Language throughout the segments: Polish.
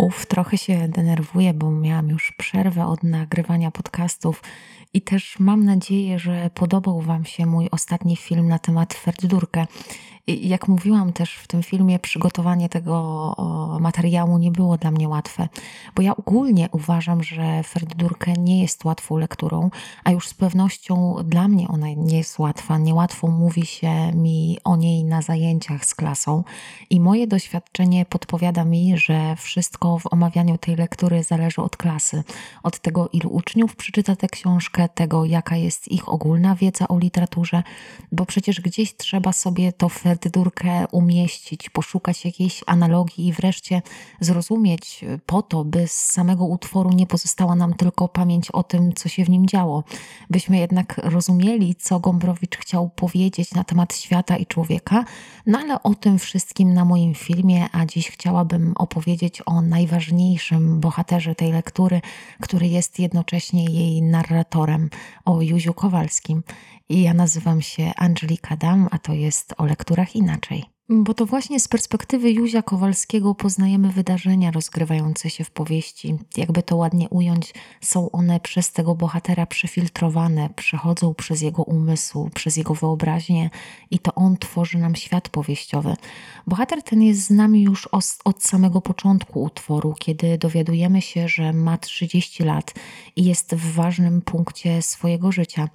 Uf, trochę się denerwuję, bo miałam już przerwę od nagrywania podcastów i też mam nadzieję, że podobał Wam się mój ostatni film na temat Ferdydurkę. Jak mówiłam też w tym filmie, przygotowanie tego materiału nie było dla mnie łatwe, bo ja ogólnie uważam, że Ferdydurkę nie jest łatwą lekturą, a już z pewnością dla mnie ona nie jest łatwa. Niełatwo mówi się mi o niej na zajęciach z klasą i moje doświadczenie podpowiada mi, że wszystko w omawianiu tej lektury zależy od klasy, od tego, ilu uczniów przeczyta tę książkę, tego, jaka jest ich ogólna wiedza o literaturze, bo przecież gdzieś trzeba sobie to Ferdydurkę partydurkę umieścić, poszukać jakiejś analogii i wreszcie zrozumieć po to, by z samego utworu nie pozostała nam tylko pamięć o tym, co się w nim działo, byśmy jednak rozumieli, co Gombrowicz chciał powiedzieć na temat świata i człowieka, no ale o tym wszystkim na moim filmie, a dziś chciałabym opowiedzieć o najważniejszym bohaterze tej lektury, który jest jednocześnie jej narratorem, o Józiu Kowalskim. I ja nazywam się Angelika Dam, a to jest o lekturach inaczej. Bo to właśnie z perspektywy Józia Kowalskiego poznajemy wydarzenia rozgrywające się w powieści. Jakby to ładnie ująć, są one przez tego bohatera przefiltrowane, przechodzą przez jego umysł, przez jego wyobraźnię i to on tworzy nam świat powieściowy. Bohater ten jest z nami już od samego początku utworu, kiedy dowiadujemy się, że ma 30 lat i jest w ważnym punkcie swojego życia.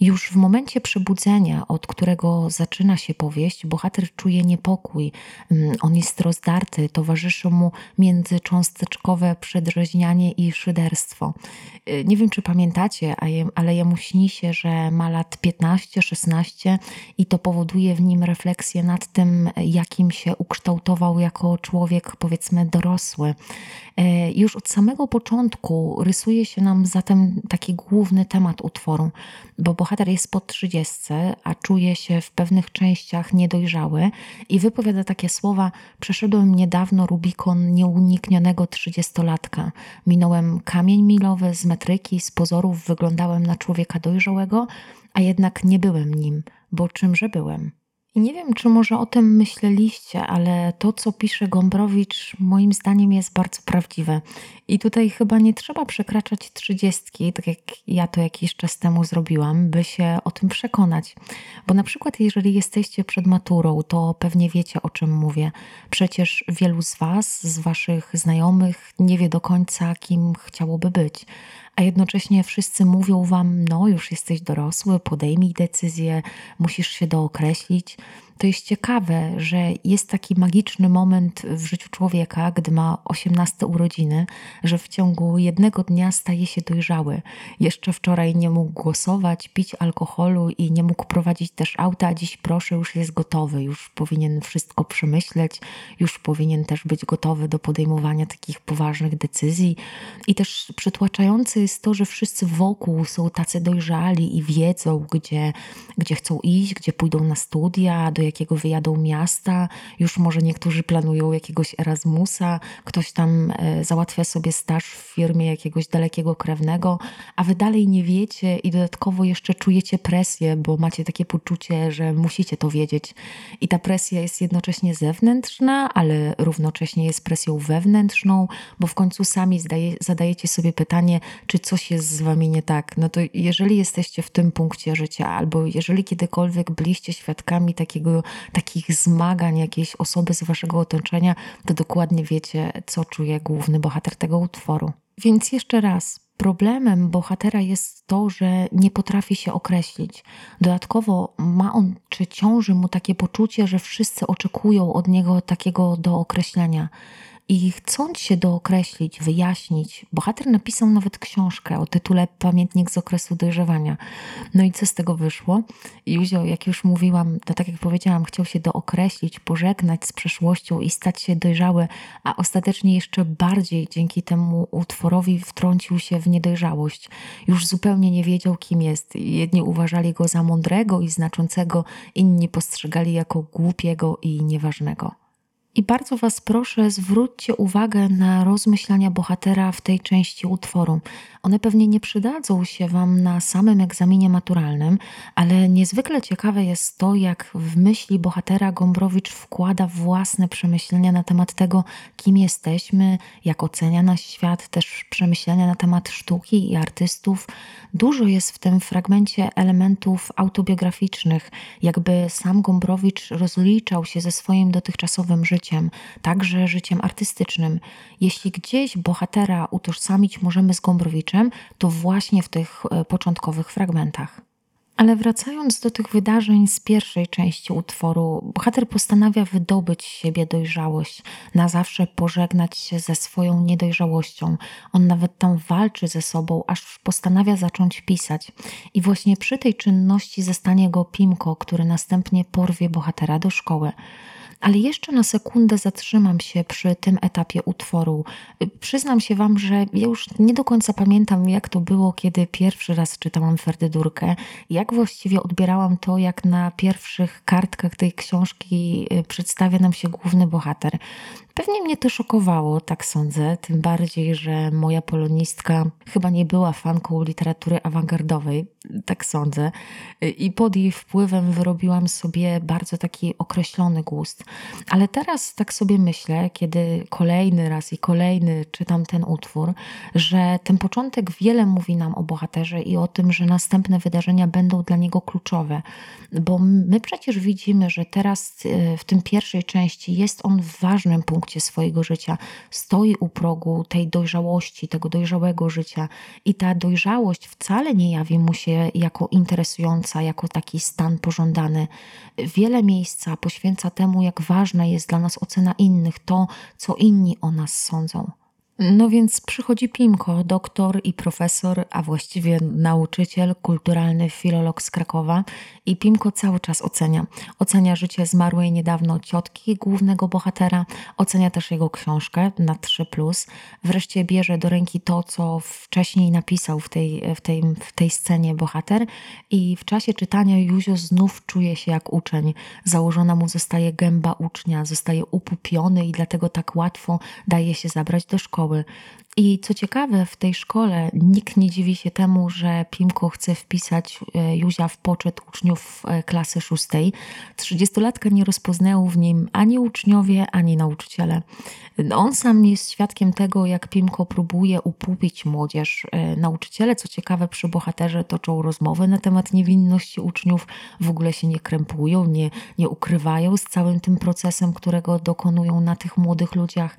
Już w momencie przebudzenia, od którego zaczyna się powieść, bohater czuje nie niepokój, mm, on jest rozdarty, towarzyszy mu międzycząsteczkowe przedrzeźnianie i szyderstwo. Y, nie wiem, czy pamiętacie, ale jemu śni się, że ma lat 15-16 i to powoduje w nim refleksję nad tym, jakim się ukształtował jako człowiek, powiedzmy, dorosły. Y, już od samego początku rysuje się nam zatem taki główny temat utworu, bo bohater jest po 30, a czuje się w pewnych częściach niedojrzały i wypowiada takie słowa: Przeszedłem niedawno Rubikon nieuniknionego trzydziestolatka. Minąłem kamień milowy z metryki, z pozorów wyglądałem na człowieka dojrzałego, a jednak nie byłem nim, bo czymże byłem? I nie wiem, czy może o tym myśleliście, ale to, co pisze Gombrowicz, moim zdaniem jest bardzo prawdziwe. I tutaj chyba nie trzeba przekraczać trzydziestki, tak jak ja to jakiś czas temu zrobiłam, by się o tym przekonać. Bo na przykład, jeżeli jesteście przed maturą, to pewnie wiecie, o czym mówię. Przecież wielu z Was, z Waszych znajomych, nie wie do końca, kim chciałoby być a jednocześnie wszyscy mówią wam: No, już jesteś dorosły, podejmij decyzję, musisz się dookreślić to jest ciekawe, że jest taki magiczny moment w życiu człowieka, gdy ma 18 urodziny, że w ciągu jednego dnia staje się dojrzały. Jeszcze wczoraj nie mógł głosować, pić alkoholu i nie mógł prowadzić też auta, a dziś proszę, już jest gotowy, już powinien wszystko przemyśleć, już powinien też być gotowy do podejmowania takich poważnych decyzji. I też przytłaczające jest to, że wszyscy wokół są tacy dojrzali i wiedzą, gdzie, gdzie chcą iść, gdzie pójdą na studia, do jakiego wyjadą miasta, już może niektórzy planują jakiegoś Erasmusa, ktoś tam e, załatwia sobie staż w firmie jakiegoś dalekiego krewnego, a wy dalej nie wiecie i dodatkowo jeszcze czujecie presję, bo macie takie poczucie, że musicie to wiedzieć. I ta presja jest jednocześnie zewnętrzna, ale równocześnie jest presją wewnętrzną, bo w końcu sami zdaje, zadajecie sobie pytanie, czy coś jest z wami nie tak. No to jeżeli jesteście w tym punkcie życia, albo jeżeli kiedykolwiek byliście świadkami takiego takich zmagań jakiejś osoby z waszego otoczenia, to dokładnie wiecie, co czuje główny bohater tego utworu. Więc jeszcze raz, problemem bohatera jest to, że nie potrafi się określić. Dodatkowo ma on, czy ciąży mu takie poczucie, że wszyscy oczekują od niego takiego do określenia. I chcąc się dookreślić, wyjaśnić, bohater napisał nawet książkę o tytule Pamiętnik z okresu dojrzewania. No i co z tego wyszło? Józio, jak już mówiłam, to tak jak powiedziałam, chciał się dookreślić, pożegnać z przeszłością i stać się dojrzały, a ostatecznie jeszcze bardziej dzięki temu utworowi wtrącił się w niedojrzałość. Już zupełnie nie wiedział, kim jest. Jedni uważali go za mądrego i znaczącego, inni postrzegali jako głupiego i nieważnego. I bardzo Was proszę, zwróćcie uwagę na rozmyślania bohatera w tej części utworu. One pewnie nie przydadzą się Wam na samym egzaminie maturalnym, ale niezwykle ciekawe jest to, jak w myśli bohatera Gombrowicz wkłada własne przemyślenia na temat tego, kim jesteśmy, jak ocenia nas świat, też przemyślenia na temat sztuki i artystów. Dużo jest w tym fragmencie elementów autobiograficznych, jakby sam Gombrowicz rozliczał się ze swoim dotychczasowym życiem życiem, także życiem artystycznym. Jeśli gdzieś bohatera utożsamić możemy z Gombrowiczem, to właśnie w tych e, początkowych fragmentach. Ale wracając do tych wydarzeń z pierwszej części utworu, bohater postanawia wydobyć z siebie dojrzałość, na zawsze pożegnać się ze swoją niedojrzałością. On nawet tam walczy ze sobą, aż postanawia zacząć pisać. I właśnie przy tej czynności zastanie go Pimko, który następnie porwie bohatera do szkoły. Ale jeszcze na sekundę zatrzymam się przy tym etapie utworu. Przyznam się Wam, że ja już nie do końca pamiętam, jak to było, kiedy pierwszy raz czytałam Ferdydurkę, jak właściwie odbierałam to, jak na pierwszych kartkach tej książki y, przedstawia nam się główny bohater. Pewnie mnie to szokowało, tak sądzę, tym bardziej, że moja polonistka chyba nie była fanką literatury awangardowej, tak sądzę, i pod jej wpływem wyrobiłam sobie bardzo taki określony gust. Ale teraz tak sobie myślę, kiedy kolejny raz i kolejny czytam ten utwór, że ten początek wiele mówi nam o bohaterze i o tym, że następne wydarzenia będą dla niego kluczowe, bo my przecież widzimy, że teraz e, w tym pierwszej części jest on w ważnym punkcie punkcie swojego życia stoi u progu tej dojrzałości, tego dojrzałego życia i ta dojrzałość wcale nie jawi mu się jako interesująca, jako taki stan pożądany. Wiele miejsca poświęca temu, jak ważna jest dla nas ocena innych, to, co inni o nas sądzą. No więc przychodzi Pimko, doktor i profesor, a właściwie nauczyciel, kulturalny filolog z Krakowa i Pimko cały czas ocenia. Ocenia życie zmarłej niedawno ciotki głównego bohatera, ocenia też jego książkę na 3+. Wreszcie bierze do ręki to, co wcześniej napisał w tej, w tej, w tej scenie bohater i w czasie czytania Juzio znów czuje się jak uczeń. Założona mu zostaje gęba ucznia, zostaje upupiony i dlatego tak łatwo daje się zabrać do szkoły szkoły. I co ciekawe, w tej szkole nikt nie dziwi się temu, że Pimko chce wpisać e, Juzia w poczet uczniów e, klasy szóstej. Trzydziestolatka nie rozpoznają w nim ani uczniowie, ani nauczyciele. On sam jest świadkiem tego, jak Pimko próbuje upupić młodzież. E, nauczyciele, co ciekawe, przy bohaterze toczą rozmowy na temat niewinności uczniów, w ogóle się nie krępują, nie, nie ukrywają z całym tym procesem, którego dokonują na tych młodych ludziach.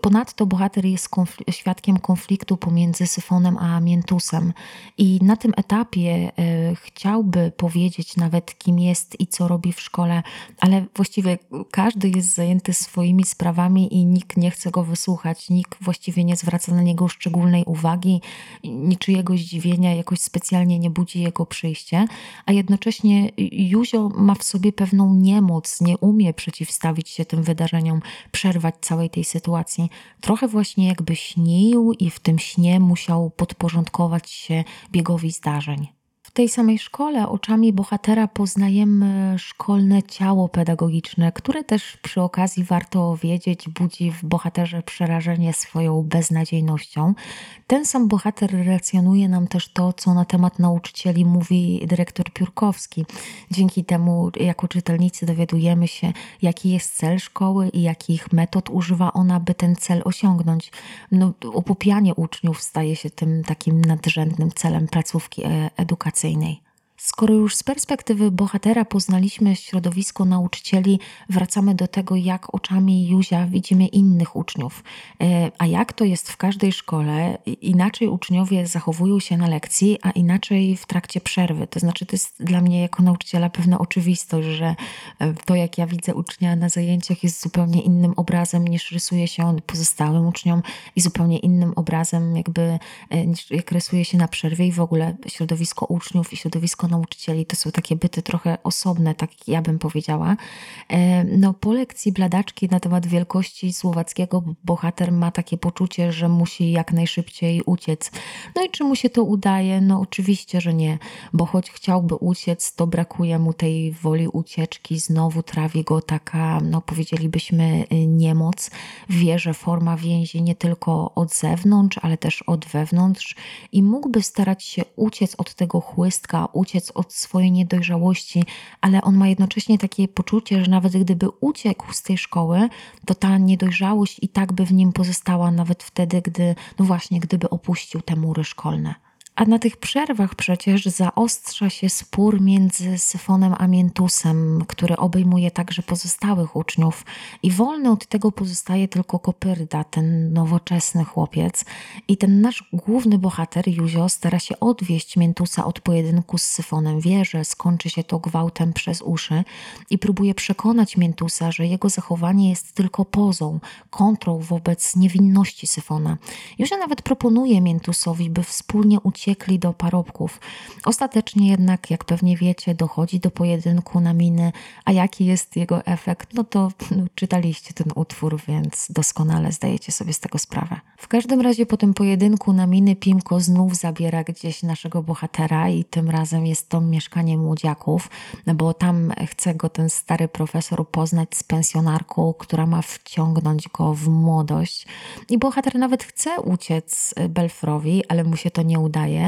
Ponadto bohater jest konfl świadkiem konfliktu pomiędzy Syfonem a Mientusem. I na tym etapie e, chciałby powiedzieć nawet, kim jest i co robi w szkole, ale właściwie każdy jest zajęty swoimi sprawami i nikt nie chce go wysłuchać. Nikt właściwie nie zwraca na niego szczególnej uwagi, niczyjego zdziwienia jakoś specjalnie nie budzi jego przyjście, a jednocześnie Juzio ma w sobie pewną niemoc, nie umie przeciwstawić się tym wydarzeniom, przerwać całej tej sytuacji. Trochę właśnie jakby śnił i w tym śnie musiał podporządkować się biegowi zdarzeń. W tej samej szkole oczami bohatera poznajemy szkolne ciało pedagogiczne, które też przy okazji warto wiedzieć, budzi w bohaterze przerażenie swoją beznadziejnością. Ten sam bohater relacjonuje nam też to, co na temat nauczycieli mówi dyrektor Piórkowski. Dzięki temu, jako czytelnicy, dowiadujemy się, jaki jest cel szkoły i jakich metod używa ona, by ten cel osiągnąć. No, upupianie uczniów staje się tym takim nadrzędnym celem placówki e, edukacyjnej edukacyjnej. Skoro już z perspektywy bohatera poznaliśmy środowisko nauczycieli, wracamy do tego, jak oczami Juzia widzimy innych uczniów. E, a jak to jest w każdej szkole, inaczej uczniowie zachowują się na lekcji, a inaczej w trakcie przerwy. To znaczy, to jest dla mnie jako nauczyciela pewna oczywistość, że e, to, jak ja widzę ucznia na zajęciach, jest zupełnie innym obrazem niż rysuje się on pozostałym uczniom i zupełnie innym obrazem, jakby e, jak rysuje się na przerwie i w ogóle środowisko uczniów i środowisko nauczycieli to są takie byty trochę osobne, tak ja bym powiedziała. E, no, po lekcji bladaczki na temat wielkości słowackiego bohater ma takie poczucie, że musi jak najszybciej uciec. No i czy mu się to udaje? No oczywiście, że nie, bo choć chciałby uciec, to brakuje mu tej woli ucieczki, znowu trawi go taka, no powiedzielibyśmy, y, niemoc. Wie, że forma więzi nie tylko od zewnątrz, ale też od wewnątrz i mógłby starać się uciec od tego chłystka, uciec od swojej niedojrzałości, ale on ma jednocześnie takie poczucie, że nawet gdyby uciekł z tej szkoły, to ta niedojrzałość i tak by w nim pozostała, nawet wtedy, gdy, no właśnie, gdyby opuścił te mury szkolne. A na tych przerwach przecież zaostrza się spór między Syfonem a Mientusem, który obejmuje także pozostałych uczniów. I wolny od tego pozostaje tylko Kopyrda, ten nowoczesny chłopiec. I ten nasz główny bohater, Juzio, stara się odwieść Mientusa od pojedynku z Syfonem. Wie, że skończy się to gwałtem przez uszy i próbuje przekonać Mientusa, że jego zachowanie jest tylko pozą, kontrą wobec niewinności Syfona. Juzio nawet proponuje Mientusowi, by wspólnie uciekać uciekli do parobków. Ostatecznie jednak, jak pewnie wiecie, dochodzi do pojedynku na miny, a jaki jest jego efekt, no to no, czytaliście ten utwór, więc doskonale zdajecie sobie z tego sprawę. W każdym razie po tym pojedynku na miny Pimko znów zabiera gdzieś naszego bohatera i tym razem jest to mieszkanie młodziaków, bo tam chce go ten stary profesor poznać z pensjonarką, która ma wciągnąć go w młodość. I bohater nawet chce uciec Belfrowi, ale mu się to nie udaje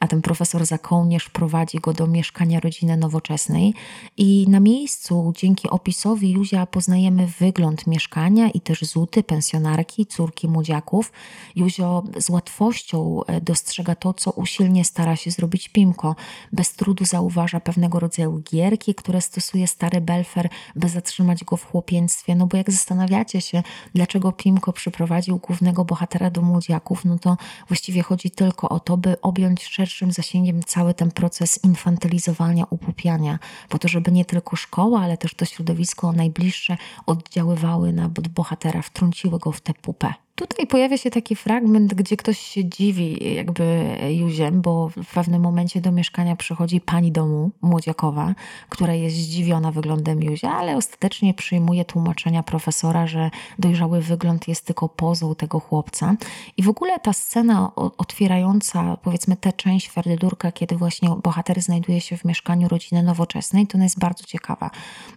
a ten profesor za kołnierz prowadzi go do mieszkania rodziny nowoczesnej i na miejscu dzięki opisowi Juzia poznajemy wygląd mieszkania i też zuty pensjonarki, córki młodziaków. Juzio z łatwością e, dostrzega to, co usilnie stara się zrobić Pimko. Bez trudu zauważa pewnego rodzaju gierki, które stosuje stary Belfer, by zatrzymać go w chłopiństwie. No bo jak zastanawiacie się, dlaczego Pimko przyprowadził głównego bohatera do młodziaków, no to właściwie chodzi tylko o to, by objąć szerszym zasięgiem cały ten proces infantylizowania, upupiania, po to, żeby nie tylko szkoła, ale też to środowisko najbliższe oddziaływały na bohatera, wtrąciły go w tę pupę. Tutaj pojawia się taki fragment, gdzie ktoś się dziwi jakby Juziem, bo w pewnym momencie do mieszkania przychodzi pani domu, młodziakowa, która jest zdziwiona wyglądem Juzia, ale ostatecznie przyjmuje tłumaczenia profesora, że dojrzały wygląd jest tylko pozą tego chłopca. I w ogóle ta scena otwierająca, powiedzmy, tę część Ferdydurka, kiedy właśnie bohater znajduje się w mieszkaniu rodziny nowoczesnej, to ona jest bardzo ciekawa,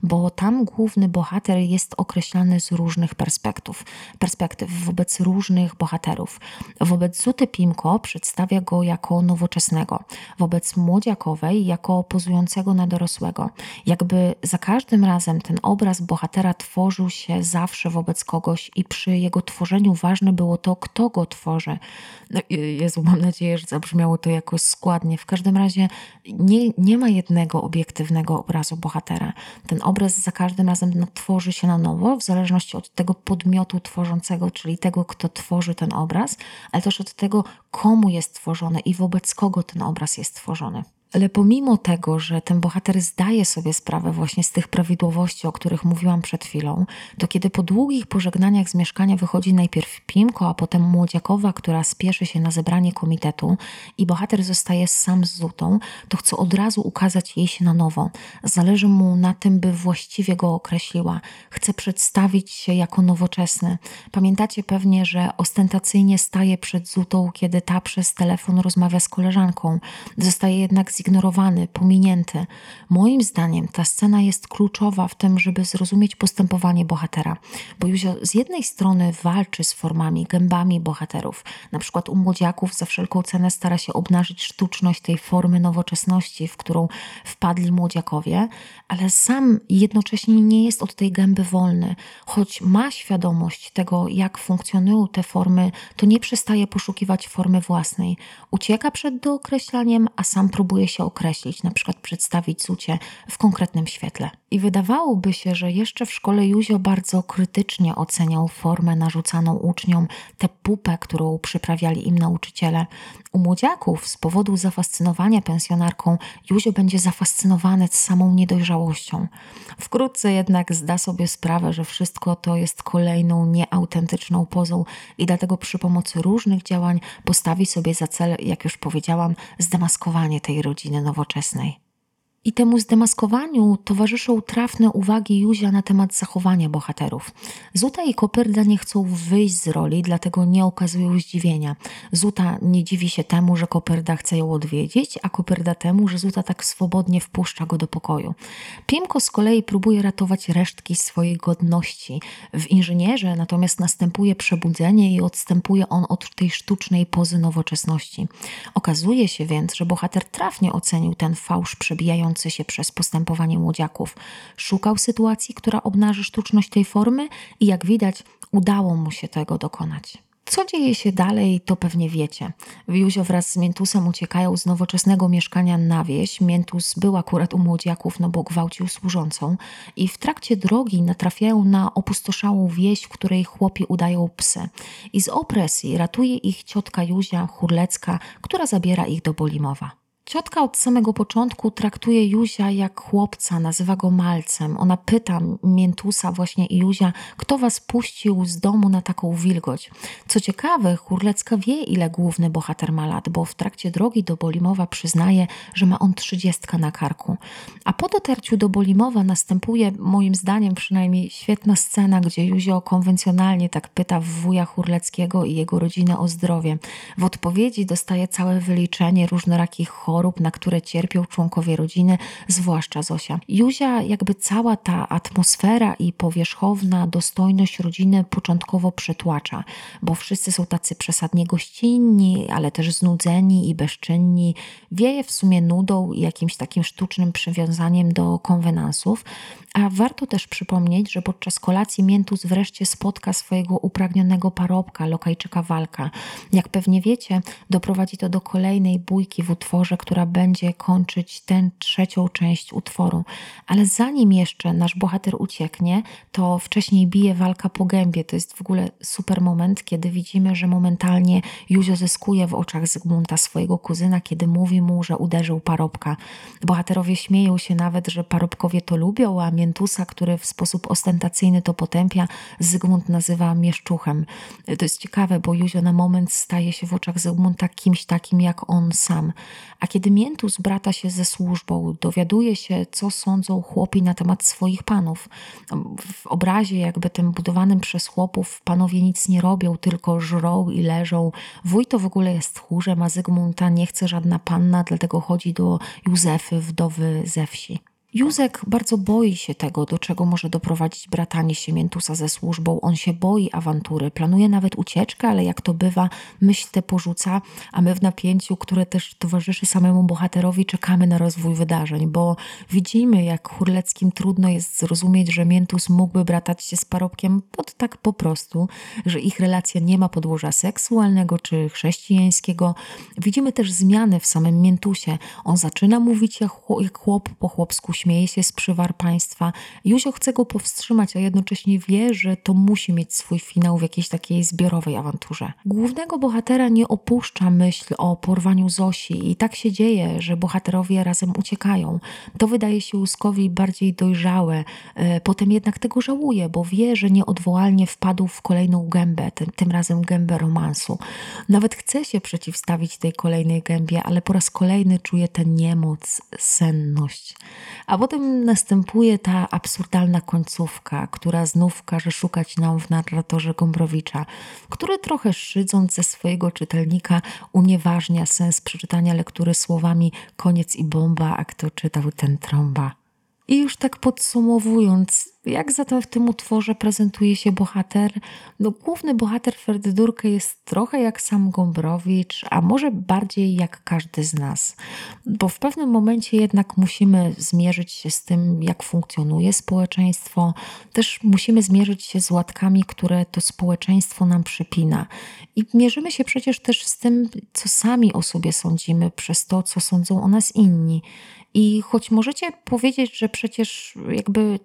bo tam główny bohater jest określany z różnych perspektyw. Perspektyw wobec różnych bohaterów. Wobec Zuty Pimko przedstawia go jako nowoczesnego, wobec młodziakowej jako pozującego na dorosłego. Jakby za każdym razem ten obraz bohatera tworzył się zawsze wobec kogoś i przy jego tworzeniu ważne było to, kto go tworzy. No, Jezu, mam nadzieję, że zabrzmiało to jakoś składnie. W każdym razie nie, nie ma jednego obiektywnego obrazu bohatera. Ten obraz za każdym razem tworzy się na nowo, w zależności od tego podmiotu tworzącego, czyli tego, kto tworzy ten obraz, ale też od tego, komu jest tworzony i wobec kogo ten obraz jest tworzony. Ale pomimo tego, że ten bohater zdaje sobie sprawę właśnie z tych prawidłowości, o których mówiłam przed chwilą, to kiedy po długich pożegnaniach z mieszkania wychodzi najpierw Pimko, a potem Młodziakowa, która spieszy się na zebranie komitetu i bohater zostaje sam z Zutą, to chce od razu ukazać jej się na nowo. Zależy mu na tym, by właściwie go określiła. Chce przedstawić się jako nowoczesny. Pamiętacie pewnie, że ostentacyjnie staje przed Zutą, kiedy ta przez telefon rozmawia z koleżanką. Zostaje jednak z zignorowany, pominięty. Moim zdaniem ta scena jest kluczowa w tym, żeby zrozumieć postępowanie bohatera, bo Józio z jednej strony walczy z formami, gębami bohaterów. Na przykład u młodziaków za wszelką cenę stara się obnażyć sztuczność tej formy nowoczesności, w którą wpadli młodziakowie, ale sam jednocześnie nie jest od tej gęby wolny. Choć ma świadomość tego, jak funkcjonują te formy, to nie przestaje poszukiwać formy własnej. Ucieka przed dookreślaniem, a sam próbuje się określić, na przykład przedstawić Zucie w konkretnym świetle. I wydawałoby się, że jeszcze w szkole Józio bardzo krytycznie oceniał formę narzucaną uczniom, tę pupę, którą przyprawiali im nauczyciele. U młodziaków z powodu zafascynowania pensjonarką Józio będzie zafascynowany samą niedojrzałością. Wkrótce jednak zda sobie sprawę, że wszystko to jest kolejną nieautentyczną pozą i dlatego przy pomocy różnych działań postawi sobie za cel, jak już powiedziałam, zdemaskowanie tej rodziny rodziny nowoczesnej. I temu zdemaskowaniu towarzyszą trafne uwagi Józia na temat zachowania bohaterów. Zuta i Kopyrda nie chcą wyjść z roli, dlatego nie okazują zdziwienia. Zuta nie dziwi się temu, że Kopyrda chce ją odwiedzić, a Kopyrda temu, że Zuta tak swobodnie wpuszcza go do pokoju. Piemko z kolei próbuje ratować resztki swojej godności. W inżynierze natomiast następuje przebudzenie i odstępuje on od tej sztucznej pozy nowoczesności. Okazuje się więc, że bohater trafnie ocenił ten fałsz przebijający się przez postępowanie młodziaków. Szukał sytuacji, która obnaży sztuczność tej formy i jak widać, udało mu się tego dokonać. Co dzieje się dalej, to pewnie wiecie. Józio wraz z Miętusem uciekają z nowoczesnego mieszkania na wieś. Miętus był akurat u młodziaków, no bo gwałcił służącą. I w trakcie drogi natrafiają na opustoszałą wieś, w której chłopi udają psy. I z opresji ratuje ich ciotka Józia Churlecka, która zabiera ich do Bolimowa. Ciotka od samego początku traktuje Józia jak chłopca, nazywa go malcem. Ona pyta Miętusa właśnie i Józia, kto was puścił z domu na taką wilgoć. Co ciekawe, Churlecka wie, ile główny bohater ma lat, bo w trakcie drogi do Bolimowa przyznaje, że ma on trzydziestka na karku. A po dotarciu do Bolimowa następuje, moim zdaniem przynajmniej, świetna scena, gdzie Józio konwencjonalnie tak pyta wuja Churleckiego i jego rodzinę o zdrowie. W odpowiedzi dostaje całe wyliczenie różnorakich chorób, chorób, na które cierpią członkowie rodziny, zwłaszcza Zosia. Józia, jakby cała ta atmosfera i powierzchowna dostojność rodziny początkowo przytłacza, bo wszyscy są tacy przesadnie gościnni, ale też znudzeni i bezczynni. Wieje w sumie nudą i jakimś takim sztucznym przywiązaniem do konwenansów, a warto też przypomnieć, że podczas kolacji Miętus wreszcie spotka swojego upragnionego parobka, lokajczyka Walka. Jak pewnie wiecie, doprowadzi to do kolejnej bójki w utworze, która będzie kończyć tę trzecią część utworu. Ale zanim jeszcze nasz bohater ucieknie, to wcześniej bije walka po gębie. To jest w ogóle super moment, kiedy widzimy, że momentalnie Józio zyskuje w oczach Zygmunta swojego kuzyna, kiedy mówi mu, że uderzył parobka. Bohaterowie śmieją się nawet, że parobkowie to lubią, a Miętusa, który w sposób ostentacyjny to potępia, Zygmunt nazywa mieszczuchem. To jest ciekawe, bo Józio na moment staje się w oczach Zygmunta kimś takim jak on sam. A kiedy Miętus brata się ze służbą, dowiaduje się, co sądzą chłopi na temat swoich panów. W obrazie jakby tym budowanym przez chłopów panowie nic nie robią, tylko żrą i leżą. Wuj to w ogóle jest tchórzem, a Zygmunta nie chce żadna panna, dlatego chodzi do Józefy, wdowy ze wsi. Józek bardzo boi się tego, do czego może doprowadzić bratanie się Miętusa ze służbą. On się boi awantury, planuje nawet ucieczkę, ale jak to bywa, myśl tę porzuca, a my w napięciu, które też towarzyszy samemu bohaterowi, czekamy na rozwój wydarzeń, bo widzimy, jak Churleckim trudno jest zrozumieć, że Miętus mógłby bratać się z parobkiem pod tak po prostu, że ich relacja nie ma podłoża seksualnego czy chrześcijańskiego. Widzimy też zmiany w samym Miętusie. On zaczyna mówić jak chłop po chłopsku, śmieje się z przywar państwa. Józio chce go powstrzymać, a jednocześnie wie, że to musi mieć swój finał w jakiejś takiej zbiorowej awanturze. Głównego bohatera nie opuszcza myśl o porwaniu Zosi i tak się dzieje, że bohaterowie razem uciekają. To wydaje się Łuskowi bardziej dojrzałe. E, potem jednak tego żałuje, bo wie, że nieodwołalnie wpadł w kolejną gębę, tym, tym razem gębę romansu. Nawet chce się przeciwstawić tej kolejnej gębie, ale po raz kolejny czuje tę niemoc, senność. A potem następuje ta absurdalna końcówka, która znów każe szukać nam w narratorze Gombrowicza, który trochę szydząc ze swojego czytelnika unieważnia sens przeczytania lektury słowami koniec i bomba, a kto czytał ten trąba. I już tak podsumowując, jak zatem w tym utworze prezentuje się bohater? No, główny bohater Ferdydurkę jest trochę jak sam Gombrowicz, a może bardziej jak każdy z nas. Bo w pewnym momencie jednak musimy zmierzyć się z tym, jak funkcjonuje społeczeństwo. Też musimy zmierzyć się z łatkami, które to społeczeństwo nam przypina. I mierzymy się przecież też z tym, co sami o sobie sądzimy, przez to, co sądzą o nas inni. I choć możecie powiedzieć, że przecież jakby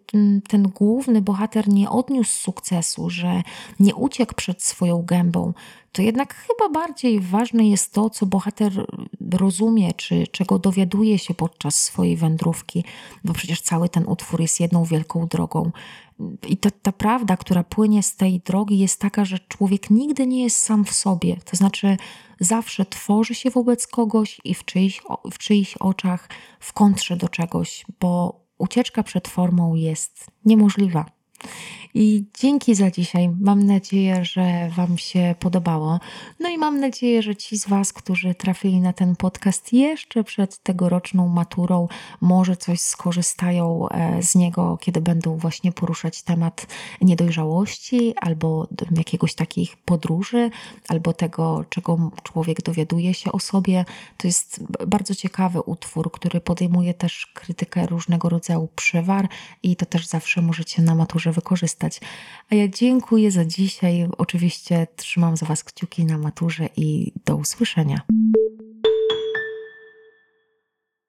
ten, główny bohater nie odniósł sukcesu, że nie uciekł przed swoją gębą, to jednak chyba bardziej ważne jest to, co bohater rozumie, czy czego dowiaduje się podczas swojej wędrówki, bo przecież cały ten utwór jest jedną wielką drogą. I ta, ta prawda, która płynie z tej drogi, jest taka, że człowiek nigdy nie jest sam w sobie. To znaczy, zawsze tworzy się wobec kogoś i w czyichś, w czyichś oczach w kontrze do czegoś, bo ucieczka przed formą jest niemożliwa. I dzięki za dzisiaj. Mam nadzieję, że Wam się podobało. No i mam nadzieję, że ci z Was, którzy trafili na ten podcast jeszcze przed tegoroczną maturą, może coś skorzystają e, z niego, kiedy będą właśnie poruszać temat niedojrzałości albo jakiegoś takich podróży, albo tego, czego człowiek dowiaduje się o sobie. To jest bardzo ciekawy utwór, który podejmuje też krytykę różnego rodzaju przywar i to też zawsze możecie na maturze wykorzystać. A ja dziękuję za dzisiaj. Oczywiście trzymam za Was kciuki na maturze i do usłyszenia.